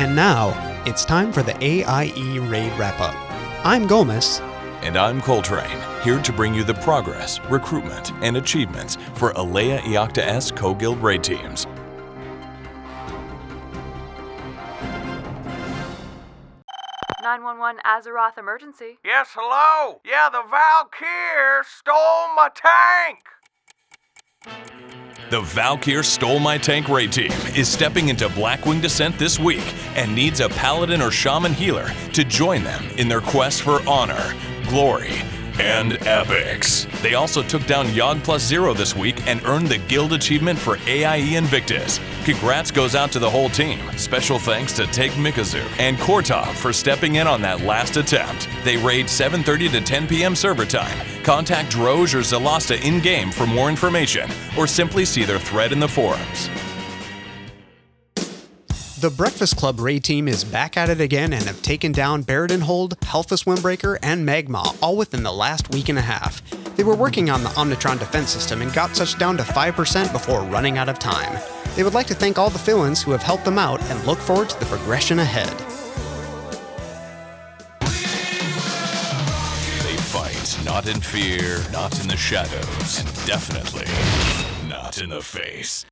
And now, it's time for the AIE Raid Wrap Up. I'm Gomez. And I'm Coltrane, here to bring you the progress, recruitment, and achievements for Alea Iacta Est Co-Guild raid teams. Nine one one Azeroth emergency. Yes, hello? Yeah, the Valkyr stole my tank! The Valkyr Stole My Tank raid team is stepping into Blackwing Descent this week and needs a paladin or shaman healer to join them in their quest for honor, glory, and epics. They also took down Yogg Plus Zero this week and earned the guild achievement for AIE Invictus. Congrats goes out to the whole team. Special thanks to Take Mikazu and Kortov for stepping in on that last attempt. They raid 7:30 to 10 p.m. server time. Contact Droge or Zelasta in-game for more information, or simply see their thread in the forums. The Breakfast Club raid team is back at it again and have taken down Hold, Halfus Wyrmbreaker, and Magmaw all within the last week and a half. They were working on the Omnitron defense system and got such down to 5% before running out of time. They would like to thank all the fill-ins who have helped them out and look forward to the progression ahead. They fight not in fear, not in the shadows, and definitely not in the face.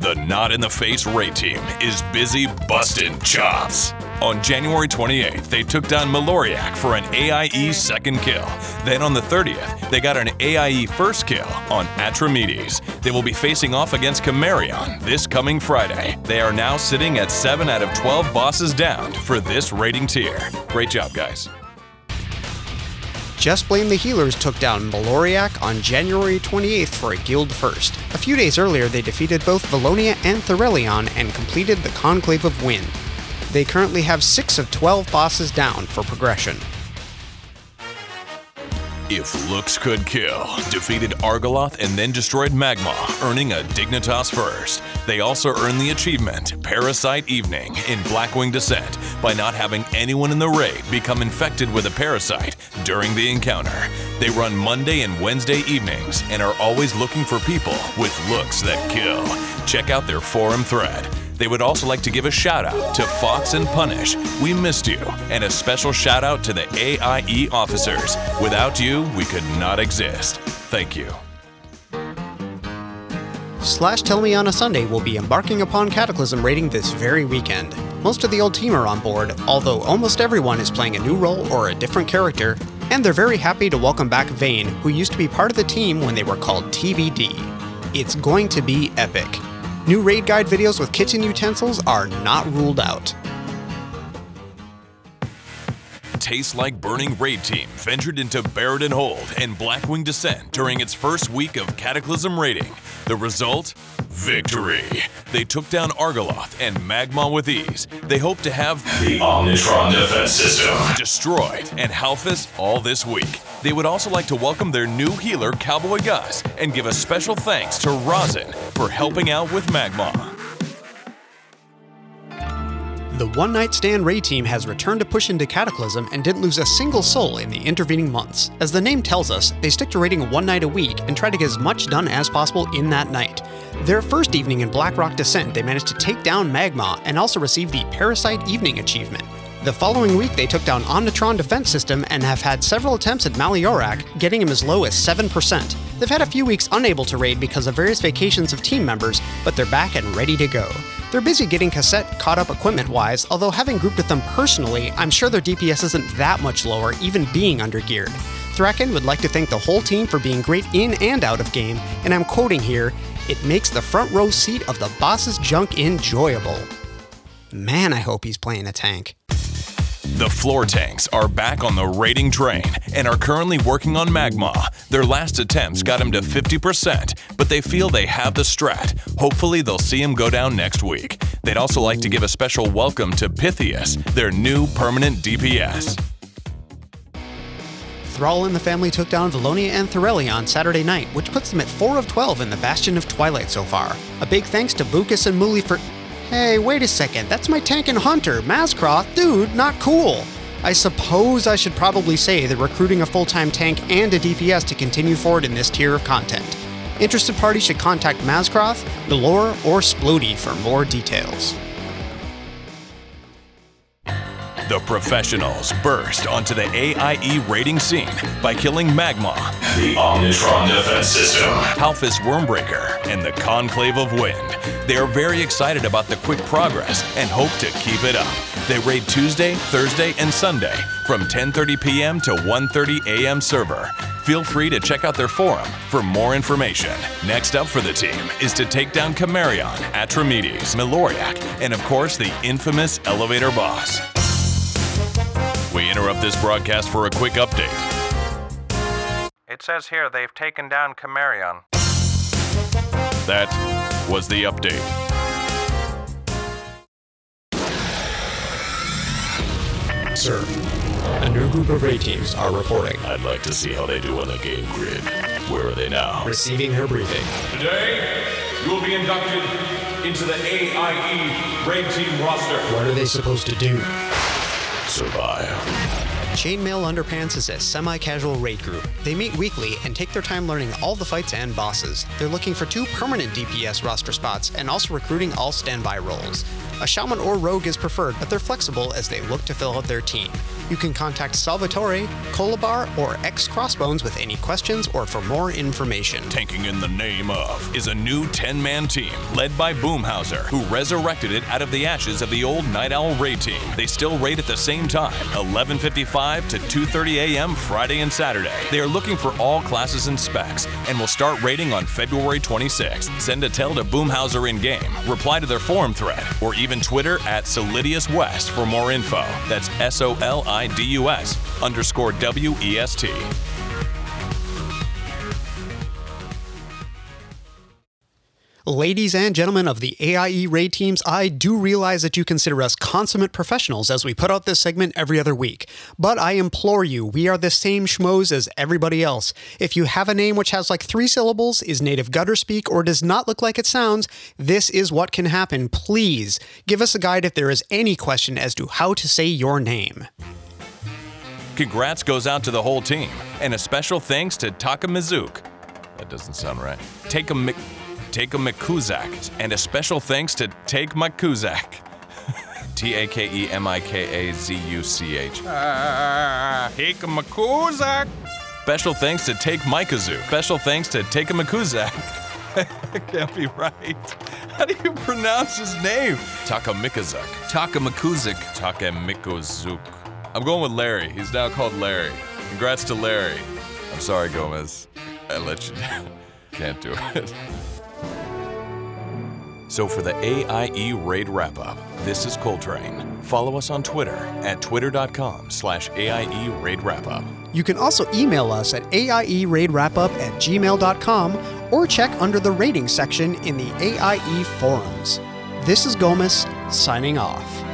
The Not in the Face Ray team is busy busting chops. On January 28th, they took down Maloriak for an AIE second kill. Then on the 30th, they got an AIE first kill on Atramedes. They will be facing off against Chimaeron this coming Friday. They are now sitting at 7 out of 12 bosses down for this rating tier. Great job, guys. Just Blame the Healers took down Maloriak on January 28th for a guild first. A few days earlier, they defeated both Valiona and Theralion and completed the Conclave of Wind. They currently have 6 of 12 bosses down for progression. If looks could kill, defeated Argaloth and then destroyed Magmaw, earning a Dignitas first. They also earned the achievement Parasite Evening in Blackwing Descent by not having anyone in the raid become infected with a parasite during the encounter. They run Monday and Wednesday evenings and are always looking for people with looks that kill. Check out their forum thread. They would also like to give a shout out to Fox and Punish. We missed you. And a special shout out to the AIE officers. Without you, we could not exist. Thank you. Slash Tell Me on a Sunday will be embarking upon Cataclysm raiding this very weekend. Most of the old team are on board, although almost everyone is playing a new role or a different character, and they're very happy to welcome back Vayne, who used to be part of the team when they were called TBD. It's going to be epic. New raid guide videos with kitchen utensils are not ruled out. Tastes Like Burning Raid Team ventured into Baradin Hold and Blackwing Descent during its first week of Cataclysm raiding. The result? Victory. They took down Argaloth and Magmaw with ease. They hope to have the Omnitron defense system destroyed and Halfus all this week. They would also like to welcome their new healer, Cowboy Gus, and give a special thanks to Rosin for helping out with Magmaw. The One Night Stand raid team has returned to push into Cataclysm and didn't lose a single soul in the intervening months. As the name tells us, they stick to raiding one night a week and try to get as much done as possible in that night. Their first evening in Blackrock Descent, they managed to take down Magmaw and also receive the Parasite Evening achievement. The following week, they took down Omnitron Defense System and have had several attempts at Maloriak, getting him as low as 7%. They've had a few weeks unable to raid because of various vacations of team members, but they're back and ready to go. They're busy getting cassette caught up equipment wise, although having grouped with them personally, I'm sure their DPS isn't that much lower, even being undergeared. Thraken would like to thank the whole team for being great in and out of game, and I'm quoting here it makes the front row seat of the boss's junk enjoyable. Man, I hope he's playing a tank. The floor tanks are back on the raiding train and are currently working on Magmaw. Their last attempts got him to 50%, but they feel they have the strat. Hopefully, they'll see him go down next week. They'd also like to give a special welcome to Pythias, their new permanent DPS. Thrall and the family took down Valiona and Thorelli on Saturday night, which puts them at 4 of 12 in the Bastion of Twilight so far. A big thanks to Bukas and Muli for Hey, wait a second, that's my tank and hunter, Mazcroft, dude, not cool. I suppose I should probably say that recruiting a full time tank and a DPS to continue forward in this tier of content. Interested parties should contact Mazcroft, Delore, or Splody for more details. The professionals burst onto the AIE rating scene by killing Magmaw, The Omnitron Defense System. Halfus Wyrmbreaker, and the Conclave of Wind. They are very excited about the quick progress and hope to keep it up. They raid Tuesday, Thursday, and Sunday from 10:30 p.m. to 1:30 a.m. server. Feel free to check out their forum for more information. Next up for the team is to take down Chimaeron, Atramedes, Maloriak, and of course the infamous elevator boss. We interrupt this broadcast for a quick update. It says here they've taken down Chimaeron. That was the update. Sir, a new group of raid teams are reporting. I'd like to see how they do on the game grid. Where are they now? Receiving their briefing. Today, you will be inducted into the AIE Raid Team roster. What are they supposed to do? Survive. Chainmail Underpants is a semi casual raid group. They meet weekly and take their time learning all the fights and bosses. They're looking for two permanent DPS roster spots and also recruiting all standby roles. A shaman or rogue is preferred, but they're flexible as they look to fill out their team. You can contact Salvatore, Colabar, or X Crossbones with any questions or for more information. Tanking in the name of is a new 10 man team led by Boomhauser, who resurrected it out of the ashes of the old Night Owl raid team. They still raid at the same time, 11:55 to 2:30 a.m. Friday and Saturday. They are looking for all classes and specs and will start raiding on February 26th. Send a tell to Boomhauser in game, reply to their forum thread, or even Twitter at Solidus West for more info. That's S O L I D U S underscore W E S T. Ladies and gentlemen of the AIE raid teams, I do realize that you consider us consummate professionals as we put out this segment every other week. But I implore you, we are the same schmoes as everybody else. If you have a name which has like three syllables, is native gutter speak, or does not look like it sounds, this is what can happen. Please give us a guide if there is any question as to how to say your name. Congrats goes out to the whole team, and a special thanks to Taka Mizuki. That doesn't sound right. Take a Take a Mikuzak, and a special thanks to Take Mikuzak. T A K E M I K A Z U C H. Take a Makuzak. Special thanks to Take Mikazuk. Special thanks to Take a that can't be right. How do you pronounce his name? Taka Mikazuk. Taka Mikuzuk. I'm going with Larry. He's now called Larry. Congrats to Larry. I'm sorry, Gomez. I let you down. Can't do it. So for the AIE Raid Wrap-Up, this is Coltrane. Follow us on Twitter at twitter.com slash AIE Raid Wrap-Up. You can also email us at AIERaidWrapUp at gmail.com or check under the rating section in the AIE forums. This is Gomez, signing off.